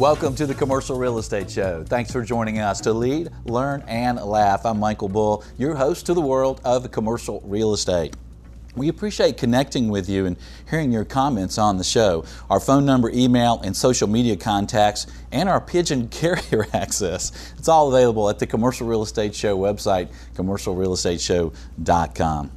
welcome to the Commercial Real Estate Show. Thanks for joining us to lead, learn, and laugh. I'm Michael Bull, your host to the world of commercial real estate. We appreciate connecting with you and hearing your comments on the show. Our phone number, email, and social media contacts, and our pigeon carrier access. It's all available at the Commercial Real Estate Show website, commercialrealestateshow.com.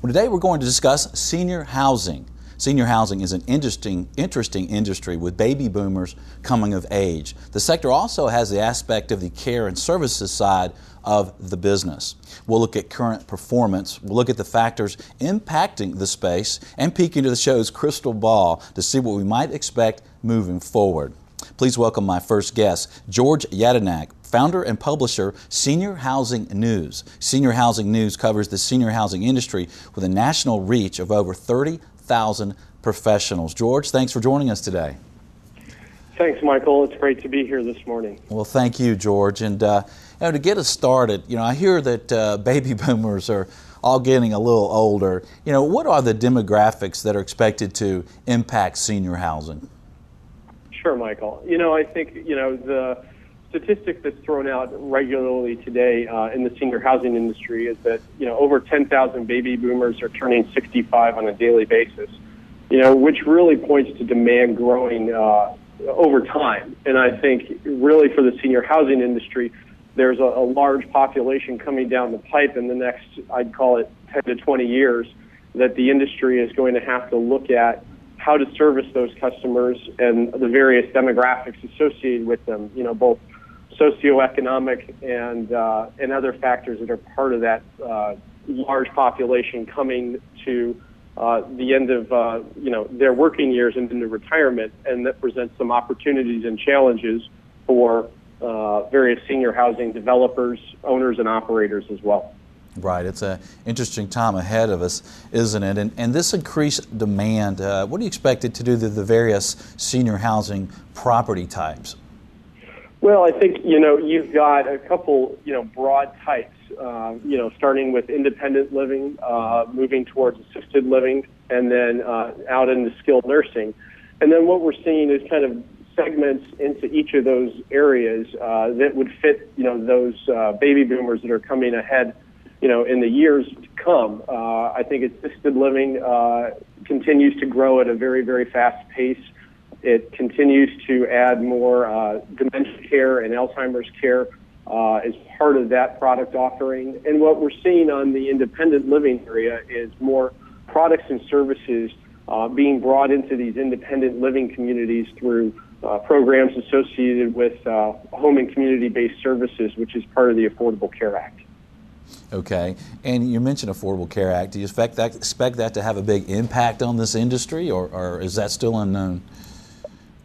Well, today we're going to discuss senior housing. Senior housing is an interesting, interesting industry with baby boomers coming of age. The sector also has the aspect of the care and services side of the business. We'll look at current performance, we'll look at the factors impacting the space, and peek into the show's crystal ball to see what we might expect moving forward. Please welcome my first guest, George Yedinak, founder and publisher, Senior Housing News. Senior Housing News covers the senior housing industry with a national reach of over 30,000 professionals. George, thanks for joining us today. Thanks, Michael. It's great to be here this morning. Well, thank you, George. And uh, you know, to get us started, you know, I hear that uh, baby boomers are all getting a little older. You know, what are the demographics that are expected to impact senior housing? Sure, Michael. You know, I think you know the statistic that's thrown out regularly today uh, in the senior housing industry is that you know over 10,000 baby boomers are turning 65 on a daily basis. You know, which really points to demand growing uh, over time. And I think really for the senior housing industry, there's a, a large population coming down the pipe in the next, I'd call it 10 to 20 years, that the industry is going to have to look at how to service those customers and the various demographics associated with them, you know, both socioeconomic and, uh, and other factors that are part of that uh, large population coming to uh, the end of uh, you know their working years and into retirement, and that presents some opportunities and challenges for uh, various senior housing developers, owners, and operators as well. Right, it's an interesting time ahead of us, isn't it? And, and this increased demand, uh, what do you expect it to do to the various senior housing property types? Well, I think you know you've got a couple you know broad types uh, you know, starting with independent living, uh, moving towards assisted living, and then uh, out into skilled nursing. And then what we're seeing is kind of segments into each of those areas uh, that would fit, you know, those uh, baby boomers that are coming ahead, you know, in the years to come. Uh, I think assisted living continues to grow at a very, very fast pace. It continues to add more uh, dementia care and Alzheimer's care uh, as part of that product offering. And what we're seeing on the independent living area is more products and services uh, being brought into these independent living communities through uh, programs associated with uh, home and community based services, which is part of the Affordable Care Act. Okay, and you mentioned Affordable Care Act. Do you expect that, expect that to have a big impact on this industry, or, or is that still unknown?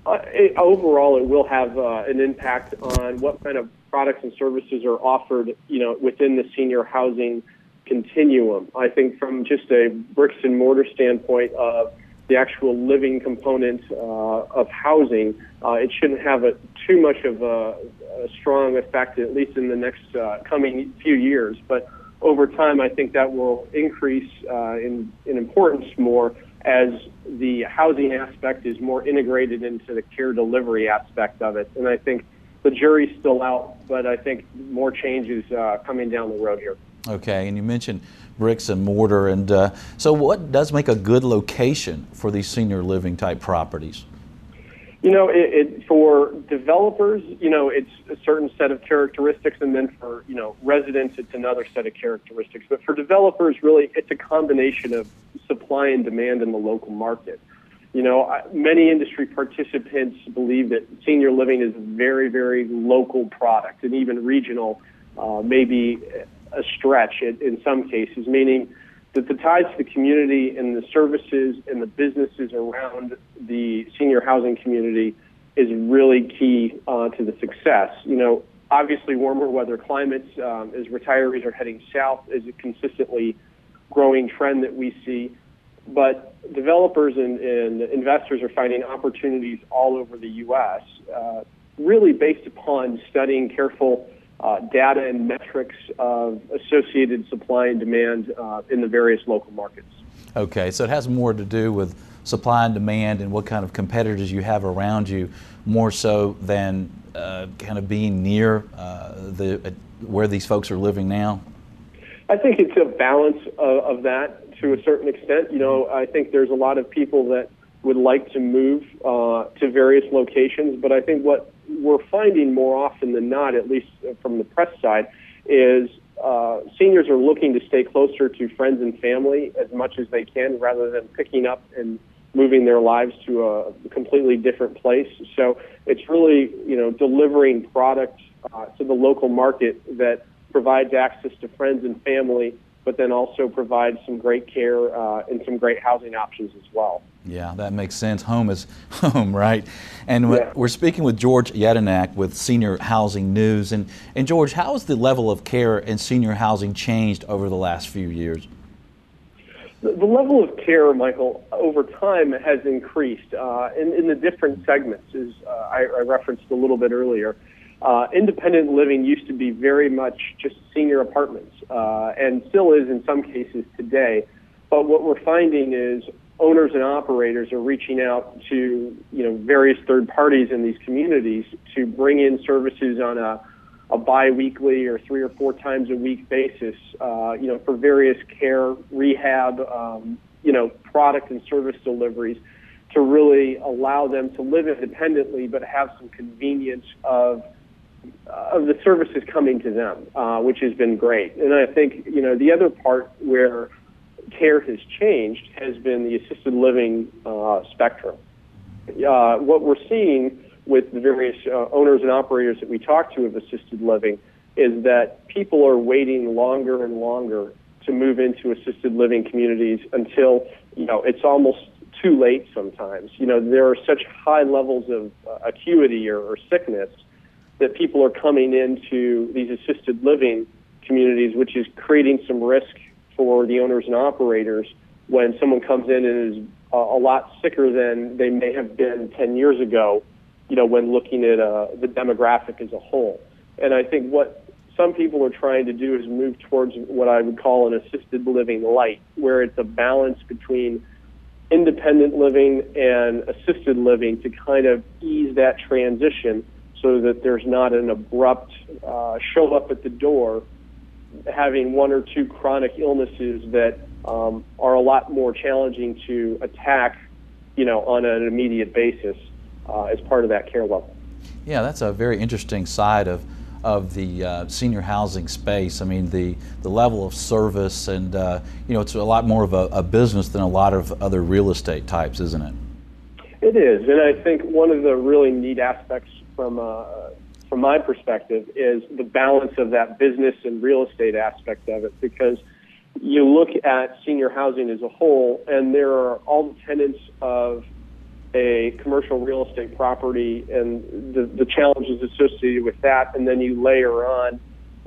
Uh, it, overall, it will have uh, an impact on what kind of products and services are offered, you know, within the senior housing continuum. I think from just a bricks and mortar standpoint of the actual living component uh, of housing, uh, it shouldn't have a, too much of a, a, strong effect, at least in the next uh, coming few years. But over time, I think that will increase uh, in, in importance more as the housing aspect is more integrated into the care delivery aspect of it. And I think the jury's still out, but I think more changes uh, coming down the road here. Okay, and you mentioned bricks and mortar, and uh, so what does make a good location for these senior living type properties? You know, it, it, for developers, you know, it's a certain set of characteristics, and then for you know residents, it's another set of characteristics. But for developers, really, it's a combination of supply and demand in the local market. You know, many industry participants believe that senior living is a very, very local product, and even regional uh, may be a stretch in, some cases, meaning that the ties to the community and the services and the businesses around the senior housing community is really key uh, to the success. You know, obviously, warmer weather climates, um, as retirees are heading south, is consistently growing trend that we see but developers and, and, investors are finding opportunities all over the U.S. Uh, really based upon studying careful uh, data and metrics of associated supply and demand uh, in the various local markets. Okay, so it has more to do with supply and demand and what kind of competitors you have around you, more so than uh, kind of being near uh, the uh, where these folks are living now. I think it's a balance of, of, that to a certain extent. You know, I think there's a lot of people that would like to move uh, to various locations, but I think what we're finding more often than not, at least from the press side, is uh, seniors are looking to stay closer to friends and family as much as they can rather than picking up and moving their lives to a completely different place. So it's really, you know, delivering product uh, to the local market that provides access to friends and family but then also provides some great care uh, and some great housing options as well. Yeah, that makes sense. Home is home, right? And yeah. we're speaking with George Yedinak with Senior Housing News. And, and George, how has the level of care in senior housing changed over the last few years? The, the level of care, Michael, over time has increased uh, in, in the different segments, as uh, I, I referenced a little bit earlier. Uh, independent living used to be very much just senior apartments, uh, and still is in some cases today. But what we're finding is owners and operators are reaching out to you know various third parties in these communities to bring in services on a, a biweekly or three or four times a week basis, uh, you know, for various care, rehab, um, you know, product and service deliveries to really allow them to live independently but have some convenience of of the services coming to them, uh, which has been great. And I think you know the other part where care has changed has been the assisted living uh, spectrum. Uh, what we're seeing with the various uh, owners and operators that we talk to of assisted living is that people are waiting longer and longer to move into assisted living communities until you know it's almost too late sometimes. You know there are such high levels of uh, acuity or, or sickness that people are coming into these assisted living communities, which is creating some risk for the owners and operators when someone comes in and is a, a lot sicker than they may have been 10 years ago, you know, when looking at uh, the demographic as a whole. And I think what some people are trying to do is move towards what I would call an assisted living light, where it's a balance between independent living and assisted living to kind of ease that transition so that there's not an abrupt uh, show up at the door having one or two chronic illnesses that um, are a lot more challenging to attack, you know, on an immediate basis uh, as part of that care level. Yeah, that's a very interesting side of of the uh, senior housing space. I mean, the the level of service and uh, you know, it's a lot more of a, a business than a lot of other real estate types, isn't it? It is, and I think one of the really neat aspects from uh, from my perspective is the balance of that business and real estate aspect of it. Because you look at senior housing as a whole and there are all the tenants of a commercial real estate property and the, the challenges associated with that and then you layer on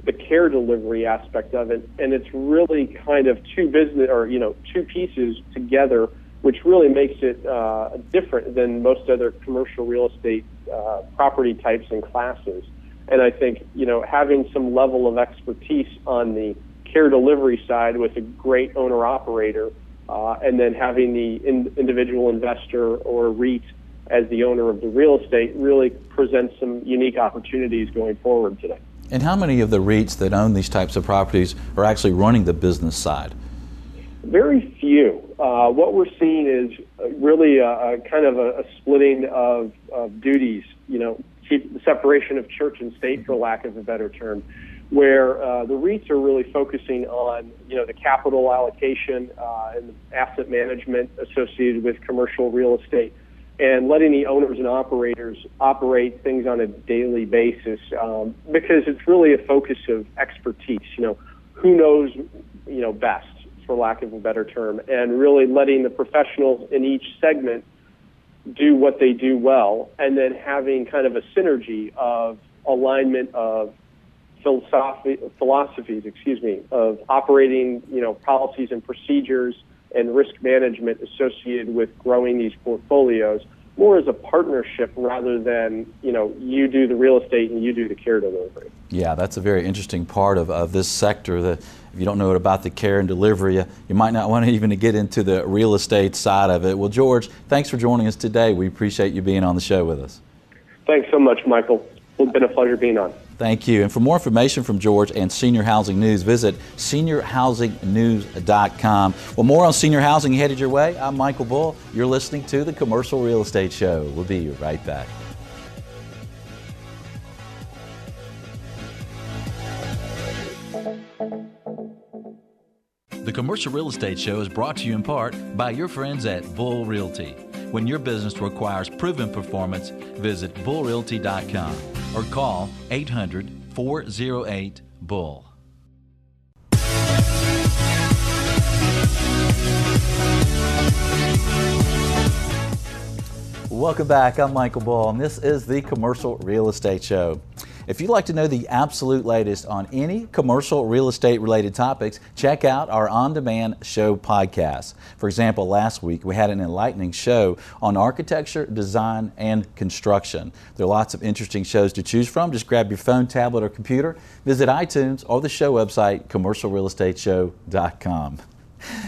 the care delivery aspect of it. And it's really kind of two business or you know two pieces together which really makes it uh, different than most other commercial real estate uh, property types and classes. And I think you know having some level of expertise on the care delivery side with a great owner operator, uh, and then having the in- individual investor or REIT as the owner of the real estate really presents some unique opportunities going forward today. And how many of the REITs that own these types of properties are actually running the business side? Very few. Uh, what we're seeing is really a, a kind of a, a splitting of, of, duties, you know, separation of church and state, for lack of a better term, where uh, the REITs are really focusing on, you know, the capital allocation uh, and asset management associated with commercial real estate and letting the owners and operators operate things on a daily basis um, because it's really a focus of expertise. You know, who knows, you know, best for lack of a better term, and really letting the professionals in each segment do what they do well, and then having kind of a synergy of alignment of philosophy, philosophies, excuse me, of operating, you know, policies and procedures and risk management associated with growing these portfolios, more as a partnership rather than you know you do the real estate and you do the care delivery. Yeah, that's a very interesting part of, of this sector. That if you don't know about the care and delivery, you, you might not want to even to get into the real estate side of it. Well, George, thanks for joining us today. We appreciate you being on the show with us. Thanks so much, Michael. It's been a pleasure being on. Thank you. And for more information from George and Senior Housing News, visit seniorhousingnews.com. Well, more on senior housing headed your way. I'm Michael Bull. You're listening to the Commercial Real Estate Show. We'll be right back. The Commercial Real Estate Show is brought to you in part by your friends at Bull Realty. When your business requires proven performance, visit bullrealty.com or call 800 408 Bull. Welcome back. I'm Michael Bull, and this is the Commercial Real Estate Show. If you'd like to know the absolute latest on any commercial real estate related topics, check out our on demand show podcast. For example, last week we had an enlightening show on architecture, design, and construction. There are lots of interesting shows to choose from. Just grab your phone, tablet, or computer, visit iTunes or the show website, commercialrealestateshow.com.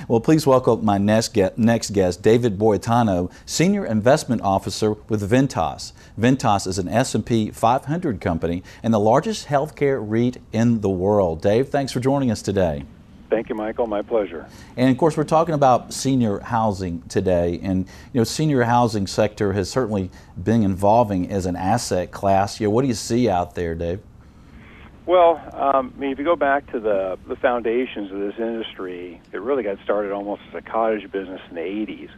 Well, please welcome my next guest, David Boitano, Senior Investment Officer with Ventas. Ventas is an S&P 500 company and the largest healthcare REIT in the world. Dave, thanks for joining us today. Thank you, Michael. My pleasure. And of course, we're talking about senior housing today, and you know, senior housing sector has certainly been evolving as an asset class. You know, what do you see out there, Dave? Well, um, I mean, if you go back to the the foundations of this industry, it really got started almost as a cottage business in the '80s,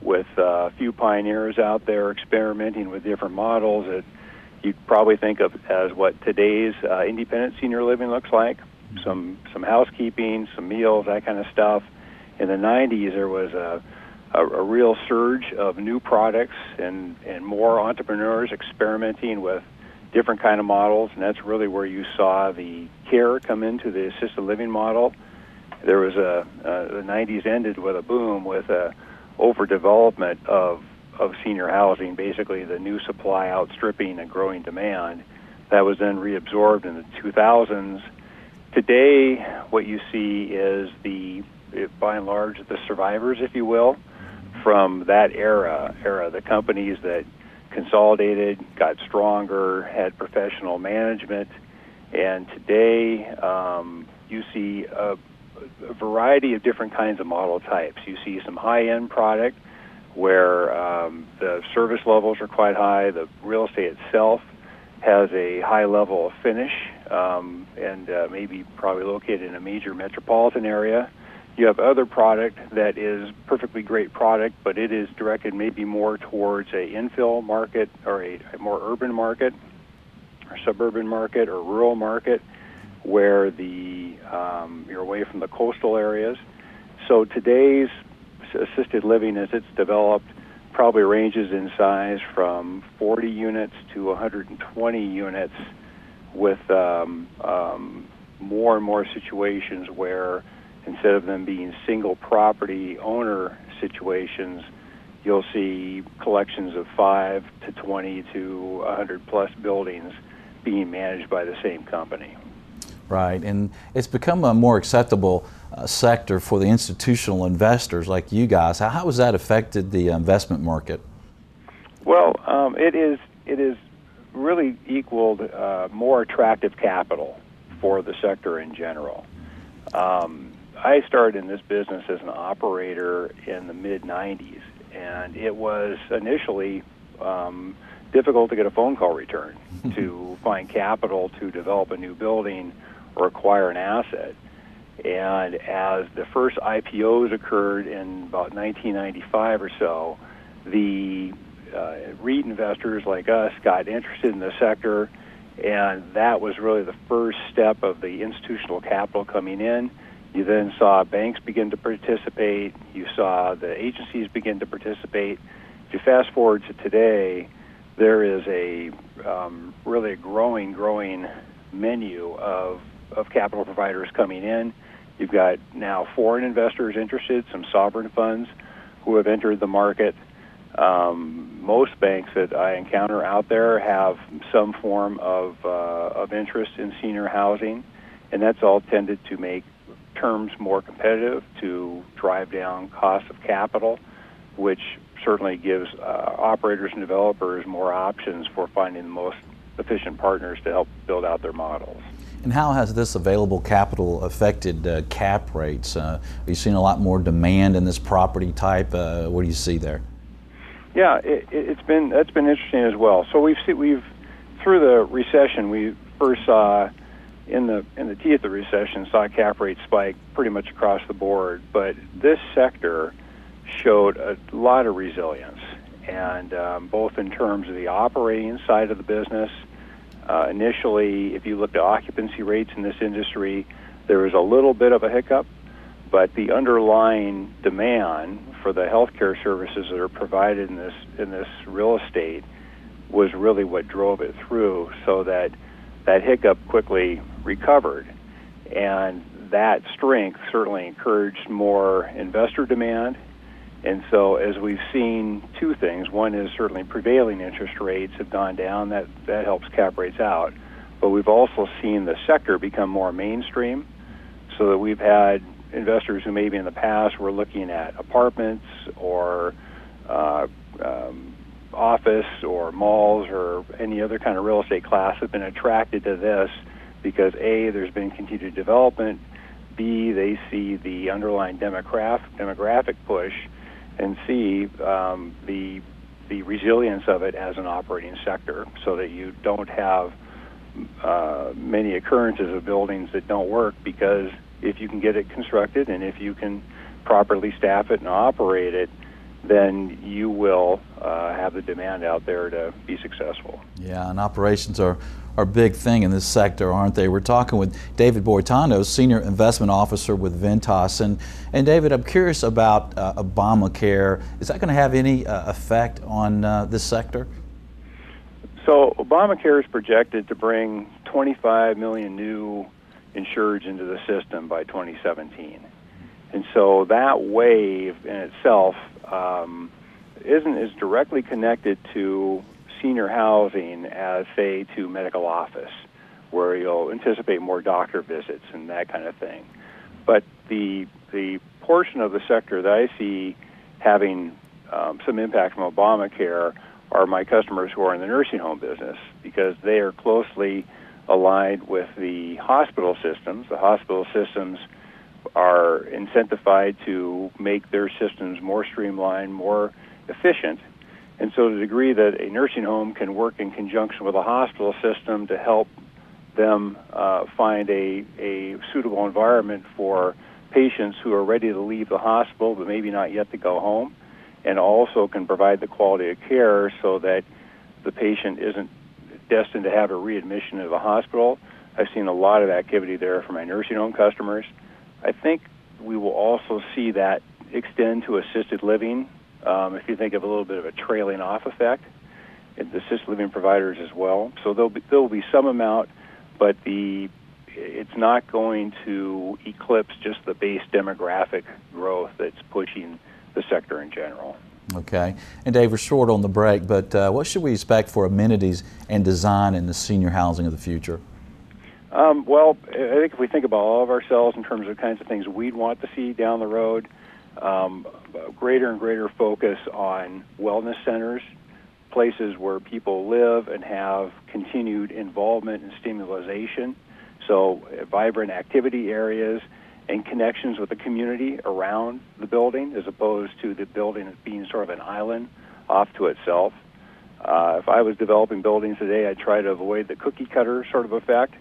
with uh, a few pioneers out there experimenting with different models that you'd probably think of as what today's uh, independent senior living looks like. Some some housekeeping, some meals, that kind of stuff. In the '90s, there was a a, a real surge of new products and and more entrepreneurs experimenting with different kind of models, and that's really where you saw the care come into the assisted living model. There was a uh, the 90s ended with a boom with a overdevelopment of of senior housing, basically the new supply outstripping a growing demand. That was then reabsorbed in the 2000s. Today, what you see is the by and large the survivors, if you will, from that era era the companies that consolidated, got stronger, had professional management, and today um, you see a, a, variety of different kinds of model types. You see some high-end product where um, the service levels are quite high, the real estate itself has a high level of finish, um, and uh, maybe probably located in a major metropolitan area you have other product that is perfectly great product, but it is directed maybe more towards a infill market or a, a more urban market, or suburban market, or rural market, where the um, you're away from the coastal areas. So today's assisted living, as it's developed, probably ranges in size from 40 units to 120 units, with um, um, more and more situations where instead of them being single property owner situations, you'll see collections of five to 20 to 100 plus buildings being managed by the same company. Right, and it's become a more acceptable uh, sector for the institutional investors like you guys. How, how has that affected the investment market? Well, um, it is it is really equaled uh, more attractive capital for the sector in general. Um, I started in this business as an operator in the mid 90s, and it was initially um, difficult to get a phone call return to find capital to develop a new building or acquire an asset. And as the first IPOs occurred in about 1995 or so, the uh, REIT investors like us got interested in the sector, and that was really the first step of the institutional capital coming in you then saw banks begin to participate. You saw the agencies begin to participate. If you fast forward to today, there is a um, really growing, growing menu of, of capital providers coming in. You've got now foreign investors interested, some sovereign funds who have entered the market. Um, most banks that I encounter out there have some form of, uh, of interest in senior housing, and that's all tended to make terms more competitive, to drive down costs of capital, which certainly gives uh, operators and developers more options for finding the most efficient partners to help build out their models. And how has this available capital affected uh, cap rates? Uh, are you seeing a lot more demand in this property type? Uh, what do you see there? Yeah, it, has been that's been interesting as well. So we've see, we've through the recession we first saw in the in the teeth of the recession saw cap rates spike pretty much across the board, but this sector showed a lot of resilience, and um, both in terms of the operating side of the business. Uh, initially, if you looked at occupancy rates in this industry, there was a little bit of a hiccup, but the underlying demand for the healthcare services that are provided in this in this real estate was really what drove it through, so that that hiccup quickly recovered, and that strength certainly encouraged more investor demand and so, as we've seen, two things. One is certainly prevailing interest rates have gone down. That that helps cap rates out. But we've also seen the sector become more mainstream, so that we've had investors who maybe in the past were looking at apartments or uh, um, office or malls or any other kind of real estate class have been attracted to this because a there's been continued development. B, they see the underlying demographic demographic push, and see um, the the resilience of it as an operating sector, so that you don't have uh, many occurrences of buildings that don't work because if you can get it constructed and if you can properly staff it and operate it, then you will uh, have the demand out there to be successful. Yeah, and operations are, are a big thing in this sector, aren't they? We're talking with David Boitano, Senior Investment Officer with Ventas. And, and David, I'm curious about uh, Obamacare. Is that going to have any uh, effect on uh, this sector? So, Obamacare is projected to bring 25 million new insureds into the system by 2017. And so that wave in itself um, isn't as directly connected to senior housing as, say, to medical office, where you'll anticipate more doctor visits and that kind of thing. But the the portion of the sector that I see having um, some impact from Obamacare are my customers who are in the nursing home business because they are closely aligned with the hospital systems. The hospital systems are incentivized to make their systems more streamlined, more efficient. And so, to the degree that a nursing home can work in conjunction with a hospital system to help them uh, find a, a suitable environment for patients who are ready to leave the hospital but maybe not yet to go home, and also can provide the quality of care so that the patient isn't destined to have a readmission to the hospital. I've seen a lot of activity there for my nursing home customers. I think we will also see that extend to assisted living. Um, if you think of a little bit of a trailing off effect, the assisted living providers as well. So there'll be, there'll be some amount, but the it's not going to eclipse just the base demographic growth that's pushing the sector in general. Okay. And Dave, we're short on the break, but uh, what should we expect for amenities and design in the senior housing of the future? Um, well, I think if we think about all of ourselves in terms of kinds of things we'd want to see down the road, um, greater and greater focus on wellness centers, places where people live and have continued involvement and stimulation. So, uh, vibrant activity areas and connections with the community around the building, as opposed to the building being sort of an island off to itself. Uh, if I was developing buildings today, I'd try to avoid the cookie cutter sort of effect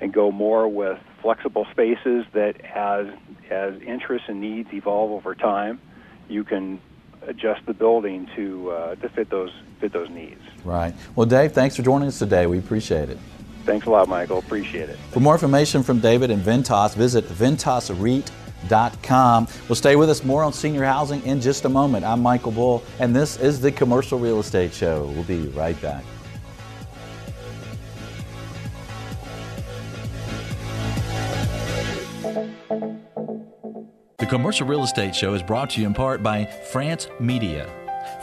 and go more with flexible spaces that as as interests and needs evolve over time, you can adjust the building to uh, to fit those fit those needs. Right. Well, Dave, thanks for joining us today. We appreciate it. Thanks a lot, Michael. Appreciate it. For more information from David and Ventas, visit ventasreit.com. We'll stay with us more on senior housing in just a moment. I'm Michael Bull, and this is the Commercial Real Estate Show. We'll be right back. Commercial Real Estate Show is brought to you in part by France Media.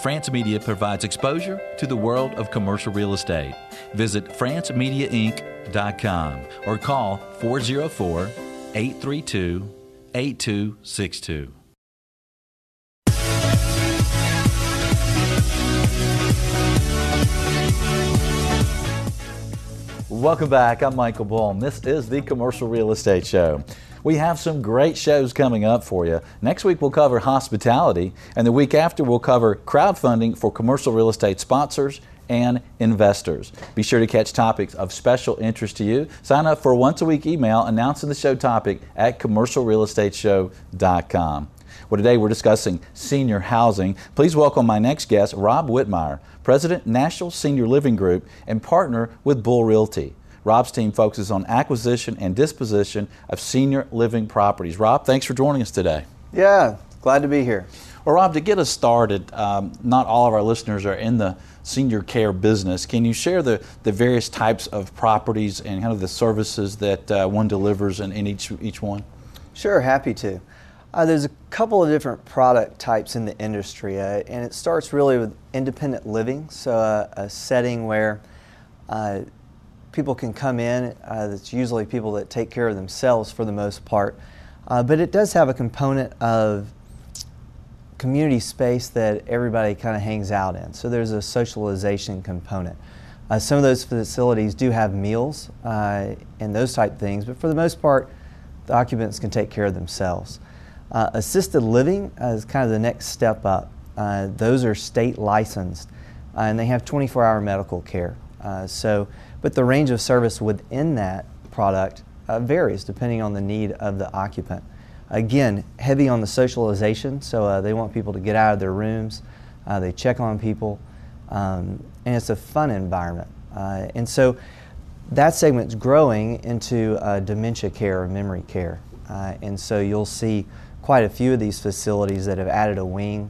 France Media provides exposure to the world of commercial real estate. Visit francemediainc.com or call 404 832 8262. Welcome back. I'm Michael Bull. This is the Commercial Real Estate Show. We have some great shows coming up for you. Next week we'll cover hospitality, and the week after we'll cover crowdfunding for commercial real estate sponsors and investors. Be sure to catch topics of special interest to you. Sign up for a once a week email announcing the show topic at commercialrealestateshow.com. Well, today we're discussing senior housing. Please welcome my next guest, Rob Whitmire, President, National Senior Living Group, and partner with Bull Realty. Rob's team focuses on acquisition and disposition of senior living properties. Rob, thanks for joining us today. Yeah, glad to be here. Well, Rob, to get us started, um, not all of our listeners are in the senior care business. Can you share the, the various types of properties and kind of the services that uh, one delivers in, in each, each one? Sure, happy to. Uh, there's a couple of different product types in the industry, uh, and it starts really with independent living, so uh, a setting where uh, people can come in. Uh, it's usually people that take care of themselves for the most part. Uh, but it does have a component of community space that everybody kind of hangs out in. So there's a socialization component. Uh, some of those facilities do have meals uh, and those type things, but for the most part, the occupants can take care of themselves. Uh, assisted living is kind of the next step up. Uh, those are state licensed and they have 24 hour medical care. so but the range of service within that product uh, varies depending on the need of the occupant. Again, heavy on the socialization, so uh, they want people to get out of their rooms, uh, they check on people, um, and it's a fun environment. Uh, and so that segment's growing into uh, dementia care or memory care. Uh, and so you'll see quite a few of these facilities that have added a wing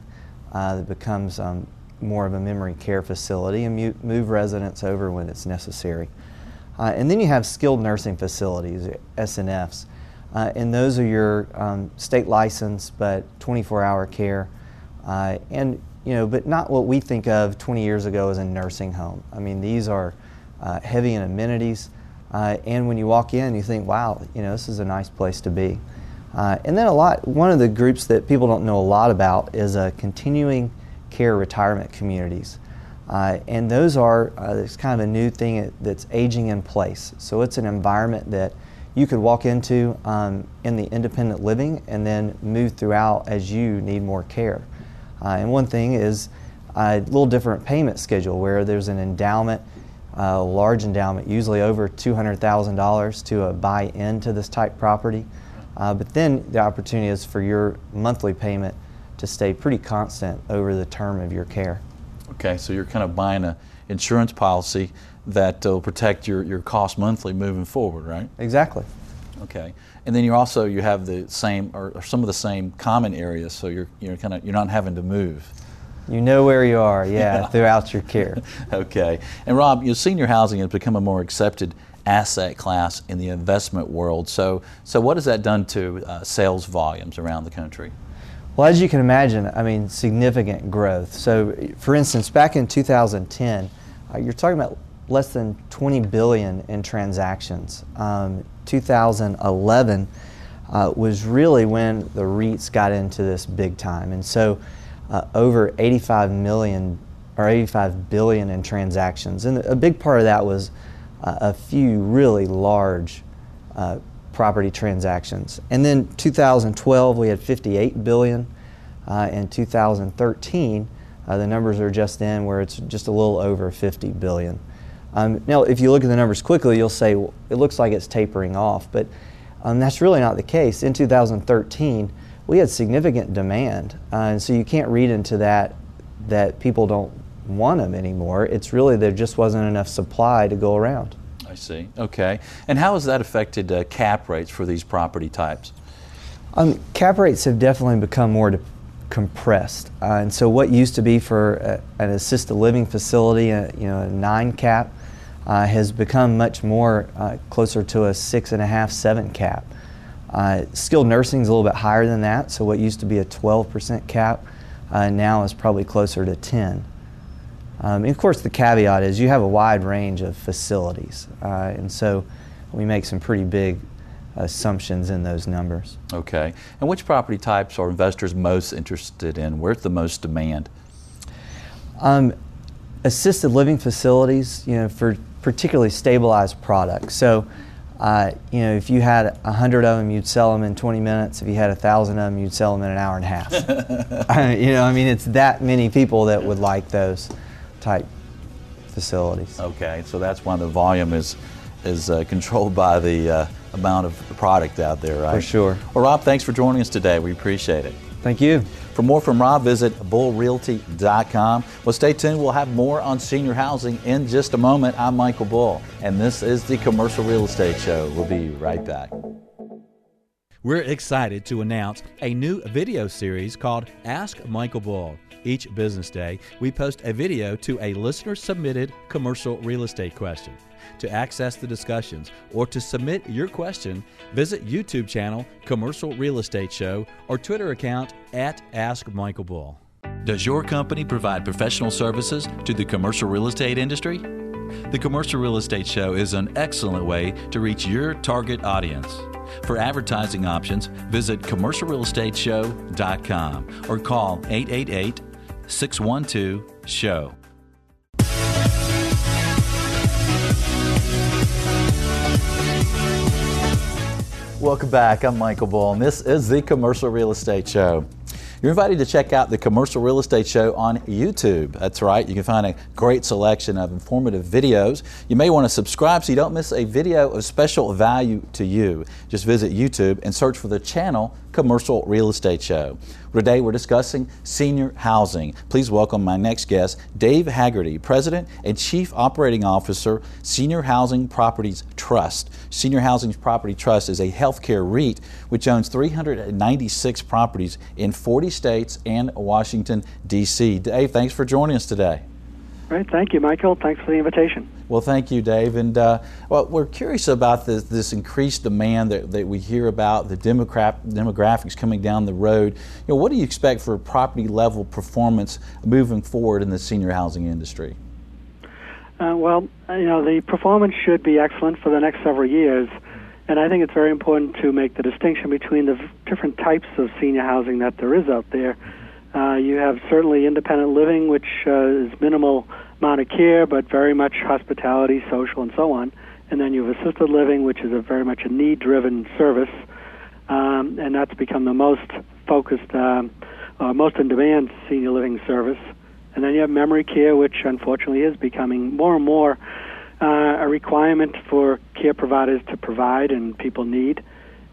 that becomes um, more of a memory care facility and move residents over when it's necessary. Uh, and then you have skilled nursing facilities, SNFs. Uh, and those are your um, state license but 24 hour care. Uh, and, you know, but not what we think of 20 years ago as a nursing home. I mean, these are uh, heavy in amenities. Uh, and when you walk in, you think, wow, you know, this is a nice place to be. Uh, and then a lot, one of the groups that people don't know a lot about is a continuing care retirement communities. Uh, and those are uh, it's kind of a new thing that's aging in place. So it's an environment that you could walk into um, in the independent living and then move throughout as you need more care. Uh, and one thing is a little different payment schedule where there's an endowment, a large endowment, usually over $200,000 to uh, buy into this type property. Uh, but then the opportunity is for your monthly payment to stay pretty constant over the term of your care. Okay, so you're kind of buying an insurance policy that will protect your, your cost monthly moving forward, right? Exactly. Okay, and then you also you have the same or, or some of the same common areas, so you're you're kind of you're not having to move. You know where you are, yeah, yeah. throughout your care. okay, and Rob, you senior housing has become a more accepted asset class in the investment world. So, so what has that done to uh, sales volumes around the country? Well, as you can imagine, I mean, significant growth. So, for instance, back in 2010, uh, you're talking about less than 20 billion in transactions. Um, 2011 uh, was really when the REITs got into this big time, and so uh, over 85 million or 85 billion in transactions, and a big part of that was uh, a few really large uh, property transactions. And then 2012 we had 58 billion. Uh, in 2013, uh, the numbers are just in where it's just a little over 50 billion. Um, now, if you look at the numbers quickly, you'll say well, it looks like it's tapering off, but um, that's really not the case. In 2013, we had significant demand, uh, and so you can't read into that that people don't want them anymore. It's really there just wasn't enough supply to go around. I see. Okay. And how has that affected uh, cap rates for these property types? Um, cap rates have definitely become more compressed. Uh, and so, what used to be for a, an assisted living facility, a, you know, a nine cap, uh, has become much more uh, closer to a six and a half, seven cap. Uh, skilled nursing is a little bit higher than that. So, what used to be a 12% cap uh, now is probably closer to 10. Um, of course, the caveat is you have a wide range of facilities, uh, and so we make some pretty big assumptions in those numbers. Okay. And which property types are investors most interested in? Where's the most demand? Um, assisted living facilities, you know, for particularly stabilized products. So, uh, you know, if you had a hundred of them, you'd sell them in 20 minutes. If you had a thousand of them, you'd sell them in an hour and a half. you know, I mean, it's that many people that would like those type facilities. Okay, so that's why the volume is is uh, controlled by the uh, amount of product out there, right? For sure. Well, Rob, thanks for joining us today. We appreciate it. Thank you. For more from Rob, visit bullrealty.com. Well, stay tuned. We'll have more on senior housing in just a moment. I'm Michael Bull, and this is the Commercial Real Estate Show. We'll be right back. We're excited to announce a new video series called Ask Michael Bull. Each business day, we post a video to a listener submitted commercial real estate question. To access the discussions or to submit your question, visit YouTube channel Commercial Real Estate Show or Twitter account at Ask Michael Bull. Does your company provide professional services to the commercial real estate industry? The Commercial Real Estate Show is an excellent way to reach your target audience. For advertising options, visit commercialrealestateshow.com or call 888 612 SHOW. Welcome back. I'm Michael Bull, and this is the Commercial Real Estate Show. You're invited to check out the Commercial Real Estate Show on YouTube. That's right, you can find a great selection of informative videos. You may want to subscribe so you don't miss a video of special value to you. Just visit YouTube and search for the channel Commercial Real Estate Show. Today we're discussing senior housing. Please welcome my next guest, Dave Hegarty, President and Chief Operating Officer, Senior Housing Properties Trust. Senior Housing Property Trust is a healthcare REIT which owns 396 properties in 40 states and Washington, D.C. Dave, thanks for joining us today. Right. Thank you, Michael. Thanks for the invitation. Well, thank you, Dave. And uh, well, we're curious about this, this increased demand that, that we hear about, the demogra- demographics coming down the road. You know, what do you expect for property level performance moving forward in the senior housing industry? Uh, well, you know, the performance should be excellent for the next several years. And I think it's very important to make the distinction between the different types of senior housing that there is out there. Uh, you have certainly independent living, which uh, is minimal amount of care, but very much hospitality, social, and so on. And then you have assisted living, which is a very much a need-driven service, um, and that's become the most focused, um, uh, most in-demand senior living service. And then you have memory care, which unfortunately is becoming more and more uh, a requirement for care providers to provide and people need. Uh,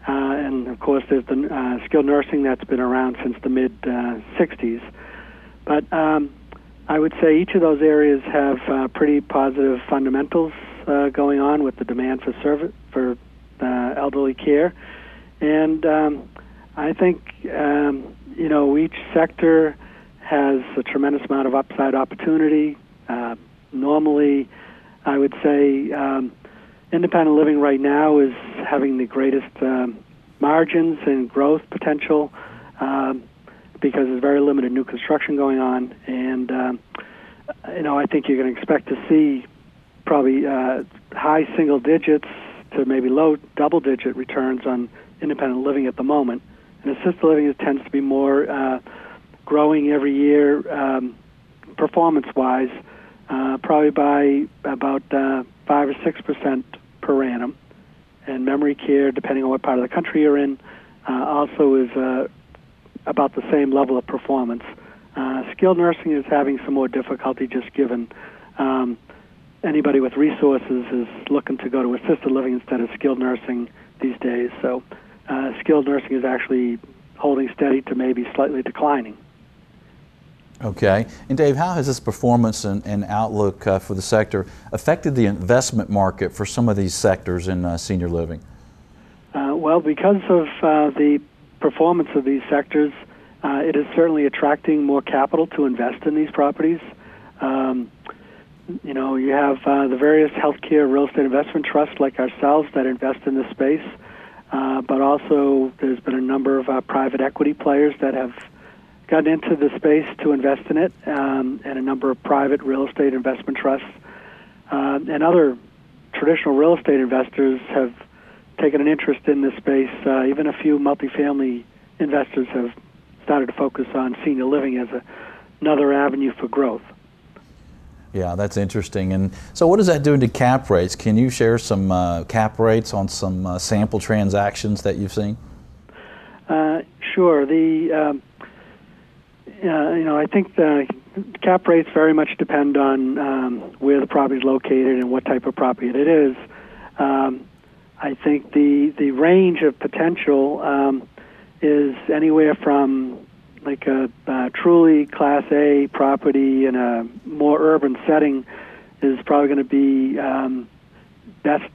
and of course, there's the uh, skilled nursing that's been around since the mid uh, 60s. But um, I would say each of those areas have uh, pretty positive fundamentals uh, going on with the demand for service for uh, elderly care, and um, I think um, you know each sector has a tremendous amount of upside opportunity. Uh, normally, I would say um, independent living right now is having the greatest um, margins and growth potential. Um, because there's very limited new construction going on, and um, you know I think you're going to expect to see probably uh, high single digits to maybe low double digit returns on independent living at the moment. And assisted living is, tends to be more uh, growing every year, um, performance wise, uh, probably by about uh, five or six percent per annum. And memory care, depending on what part of the country you're in, uh, also is uh, about the same level of performance. Uh, skilled nursing is having some more difficulty just given um, anybody with resources is looking to go to assisted living instead of skilled nursing these days. So uh, skilled nursing is actually holding steady to maybe slightly declining. Okay. And Dave, how has this performance and, and outlook uh, for the sector affected the investment market for some of these sectors in uh, senior living? Uh, well, because of uh, the performance of these sectors, uh, it is certainly attracting more capital to invest in these properties. Um, you know, you have uh, the various healthcare real estate investment trusts like ourselves that invest in this space, but also there's been a number of private equity players that have gotten into the space to invest in it, um, and a number of private real estate investment trusts uh, and other traditional real estate investors have taken an interest in this space. Uh, even a few multifamily investors have started to focus on senior living as a, another avenue for growth. Yeah, that's interesting. And so, what does that do to cap rates? Can you share some uh, cap rates on some uh, sample transactions that you've seen? Uh, sure. The um, you know, I think the cap rates very much depend on um, where the property is located and what type of property it is. Um, I think the the range of potential um, is anywhere from like a, a truly Class A property in a more urban setting is probably going to be um, best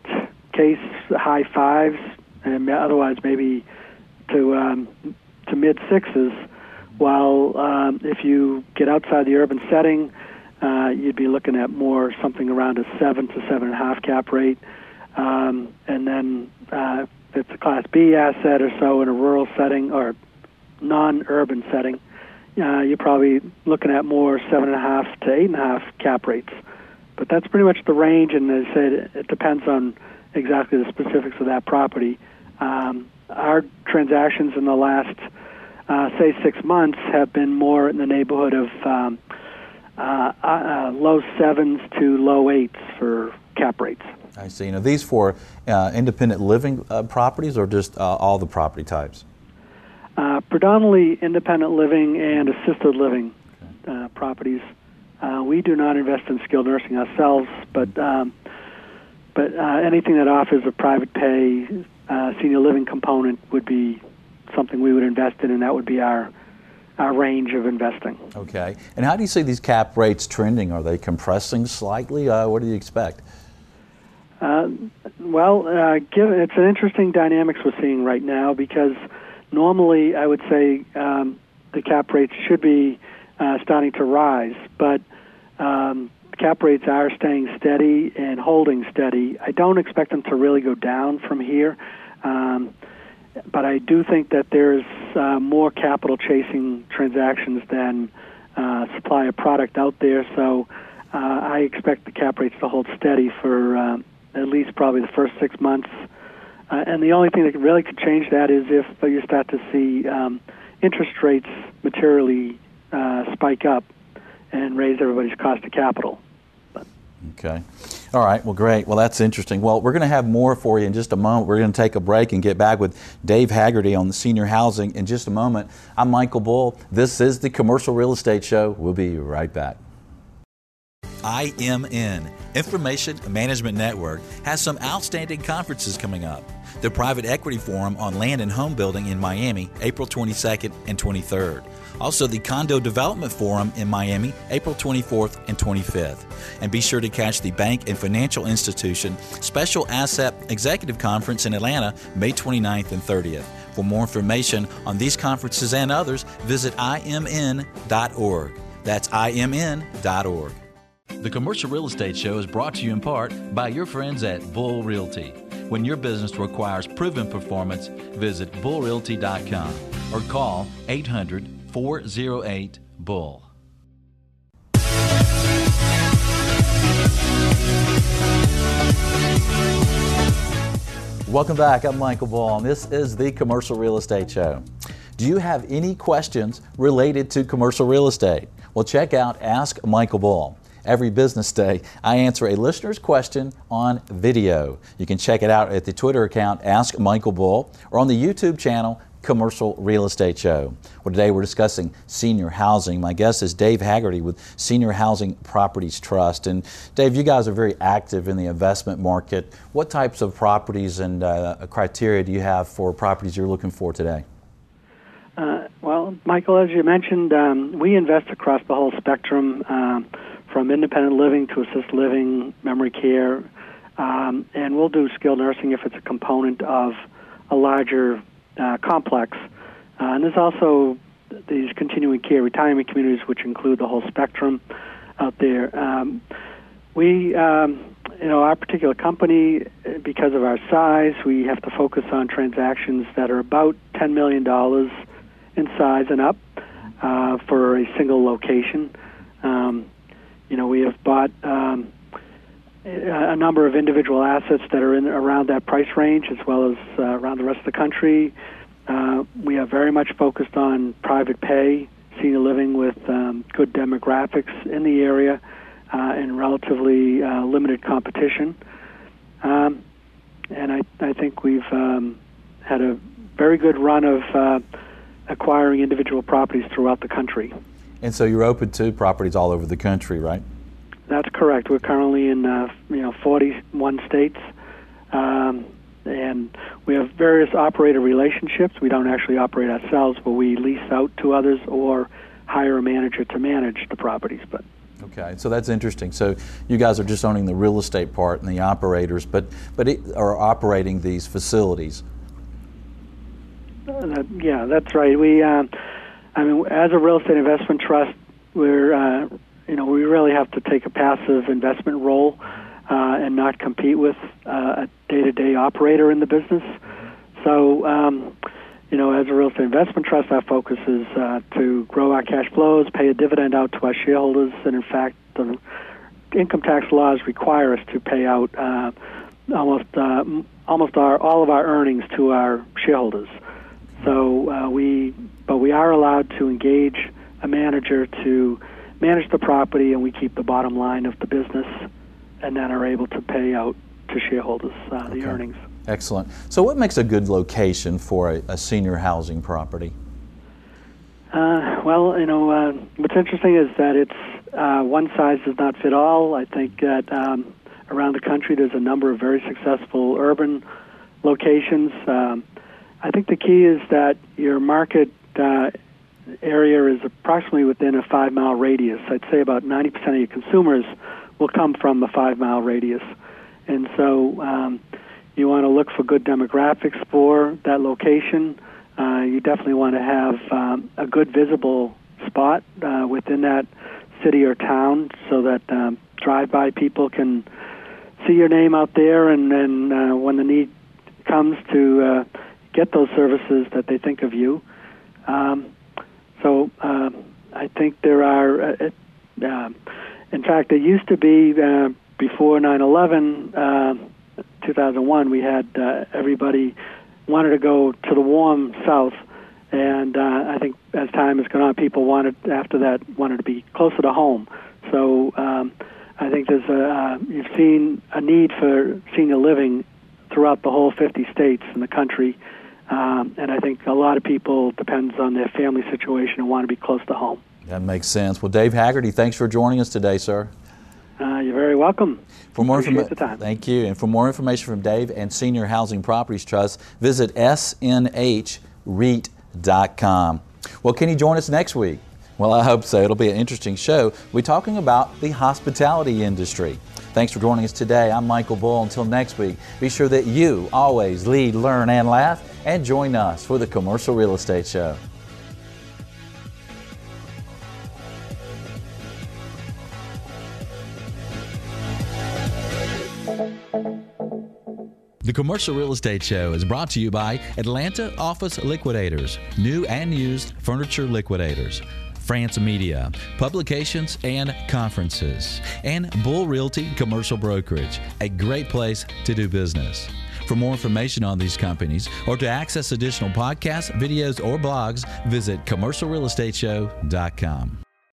case high fives, and otherwise maybe to um, to mid sixes. While um, if you get outside the urban setting, uh, you'd be looking at more something around a seven to seven and a half cap rate, um, and then uh, if it's a Class B asset or so in a rural setting or non-urban setting, uh, you're probably looking at more seven and a half to eight and a half cap rates. But that's pretty much the range, and as I said, it depends on exactly the specifics of that property. Um, our transactions in the last, uh, say, six months have been more in the neighborhood of um, uh, uh, low sevens to low eights for cap rates. I see. Now, these for uh, independent living uh, properties or just uh, all the property types? Uh, predominantly independent living and assisted living okay. uh, properties. Uh, we do not invest in skilled nursing ourselves, but um, but uh, anything that offers a private pay uh, senior living component would be something we would invest in, and that would be our our range of investing. Okay. And how do you see these cap rates trending? Are they compressing slightly? Uh, what do you expect? well, given it's an interesting dynamics we're seeing right now because normally I would say um, the cap rates should be uh, starting to rise, but um, cap rates are staying steady and holding steady. I don't expect them to really go down from here, um, but I do think that there's uh, more capital chasing transactions than uh, supply of product out there. So uh, I expect the cap rates to hold steady for uh, at least probably the first six months uh, and the only thing that really could change that is if you start to see um, interest rates materially uh, spike up and raise everybody's cost of capital. But. Okay. All right. Well, great. Well, that's interesting. Well, we're going to have more for you in just a moment. We're going to take a break and get back with Dave Hegarty on the senior housing in just a moment. I'm Michael Bull. This is the Commercial Real Estate Show. We'll be right back. IMN, Information Management Network, has some outstanding conferences coming up. The Private Equity Forum on Land and Home Building in Miami, April 22nd and 23rd. Also, the Condo Development Forum in Miami, April 24th and 25th. And be sure to catch the Bank and Financial Institution Special Asset Executive Conference in Atlanta, May 29th and 30th. For more information on these conferences and others, visit imn.org. That's imn.org. The Commercial Real Estate Show is brought to you in part by your friends at Bull Realty. When your business requires proven performance, visit bullrealty.com or call 800 408 Bull. Welcome back. I'm Michael Bull, and this is the Commercial Real Estate Show. Do you have any questions related to commercial real estate? Well, check out Ask Michael Bull. every business day, I answer a listener's question on video. You can check it out at the Twitter account Ask Michael Bull or on the YouTube channel Commercial Real Estate Show. Well, today we're discussing senior housing. My guest is Dave Hegarty with Senior Housing Properties Trust. And Dave, you guys are very active in the investment market. What types of properties and uh, criteria do you have for properties you're looking for today? Uh, well, Michael, as you mentioned, um, we invest across the whole spectrum. Um, from independent living to assisted living, memory care, um, and we'll do skilled nursing if it's a component of a larger uh, complex. Uh, and there's also these continuing care retirement communities, which include the whole spectrum out there. Um, we, um, you know, our particular company, because of our size, we have to focus on transactions that are about $10 million in size and up. uh, for a single location. Um, you know, we have bought um, a number of individual assets that are in around that price range, as well as uh, around the rest of the country. Uh, we are very much focused on private pay, senior living with um, good demographics in the area, uh, and relatively uh, limited competition. Um, and I, I think we've um, had a very good run of uh, acquiring individual properties throughout the country. And so you're open to properties all over the country, right? That's correct. We're currently in uh, you know 41 states, um, and we have various operator relationships. We don't actually operate ourselves, but we lease out to others or hire a manager to manage the properties. But Okay, so that's interesting. So you guys are just owning the real estate part and the operators, but but it, are operating these facilities. Uh, yeah, that's right. We, uh, I mean, as a real estate investment trust, we're, uh, you know, we really have to take a passive investment role uh, and not compete with uh, a day-to-day operator in the business. So, um, you know, as a real estate investment trust, our focus is uh, to grow our cash flows, pay a dividend out to our shareholders, and in fact, the income tax laws require us to pay out uh, almost uh, almost our all of our earnings to our shareholders. So uh, we, but we are allowed to engage a manager to manage the property, and we keep the bottom line of the business, and then are able to pay out to shareholders uh, the Okay. earnings. Excellent. So what makes a good location for a, a senior housing property? Uh, well, you know, uh, what's interesting is that it's uh, one size does not fit all. I think that um, around the country there's a number of very successful urban locations. Um, I think the key is that your market uh, area is approximately within a five mile radius. I'd say about 90% of your consumers will come from the five mile radius. And so um, you want to look for good demographics for that location. Uh, you definitely want to have um, a good visible spot uh, within that city or town so that um, drive-by people can see your name out there, and then uh, when the need comes to uh, get those services, that they think of you. Um, so uh, I think there are. Uh, uh, in fact, it used to be uh, before 9/11, uh, 2001. We had uh, everybody wanted to go to the warm South, and uh, I think as time has gone on, people wanted after that wanted to be closer to home. So um, I think there's a uh, you've seen a need for senior living throughout the whole 50 states in the country. Um, and I think a lot of people depends on their family situation and want to be close to home. That makes sense. Well, Dave Hegarty, thanks for joining us today, sir. Uh, you're very welcome. For more Appreciate informa- the time. Thank you. And for more information from Dave and Senior Housing Properties Trust, visit snhreit.com. Well, can you join us next week? Well, I hope so. It'll be an interesting show. We're talking about the hospitality industry. Thanks for joining us today. I'm Michael Bull. Until next week, be sure that you always lead, learn, and laugh, and join us for the Commercial Real Estate Show. The Commercial Real Estate Show is brought to you by Atlanta Office Liquidators, new and used furniture liquidators. France Media, publications and conferences, and Bull Realty Commercial Brokerage, a great place to do business. For more information on these companies or to access additional podcasts, videos, or blogs, visit commercialrealestateshow.com.